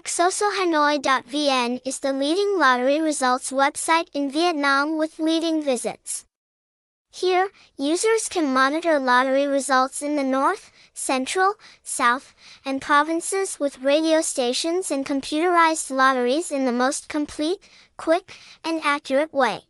Xosohanoi.vn is the leading lottery results website in Vietnam with leading visits. Here, users can monitor lottery results in the north, central, south, and provinces with radio stations and computerized lotteries in the most complete, quick, and accurate way.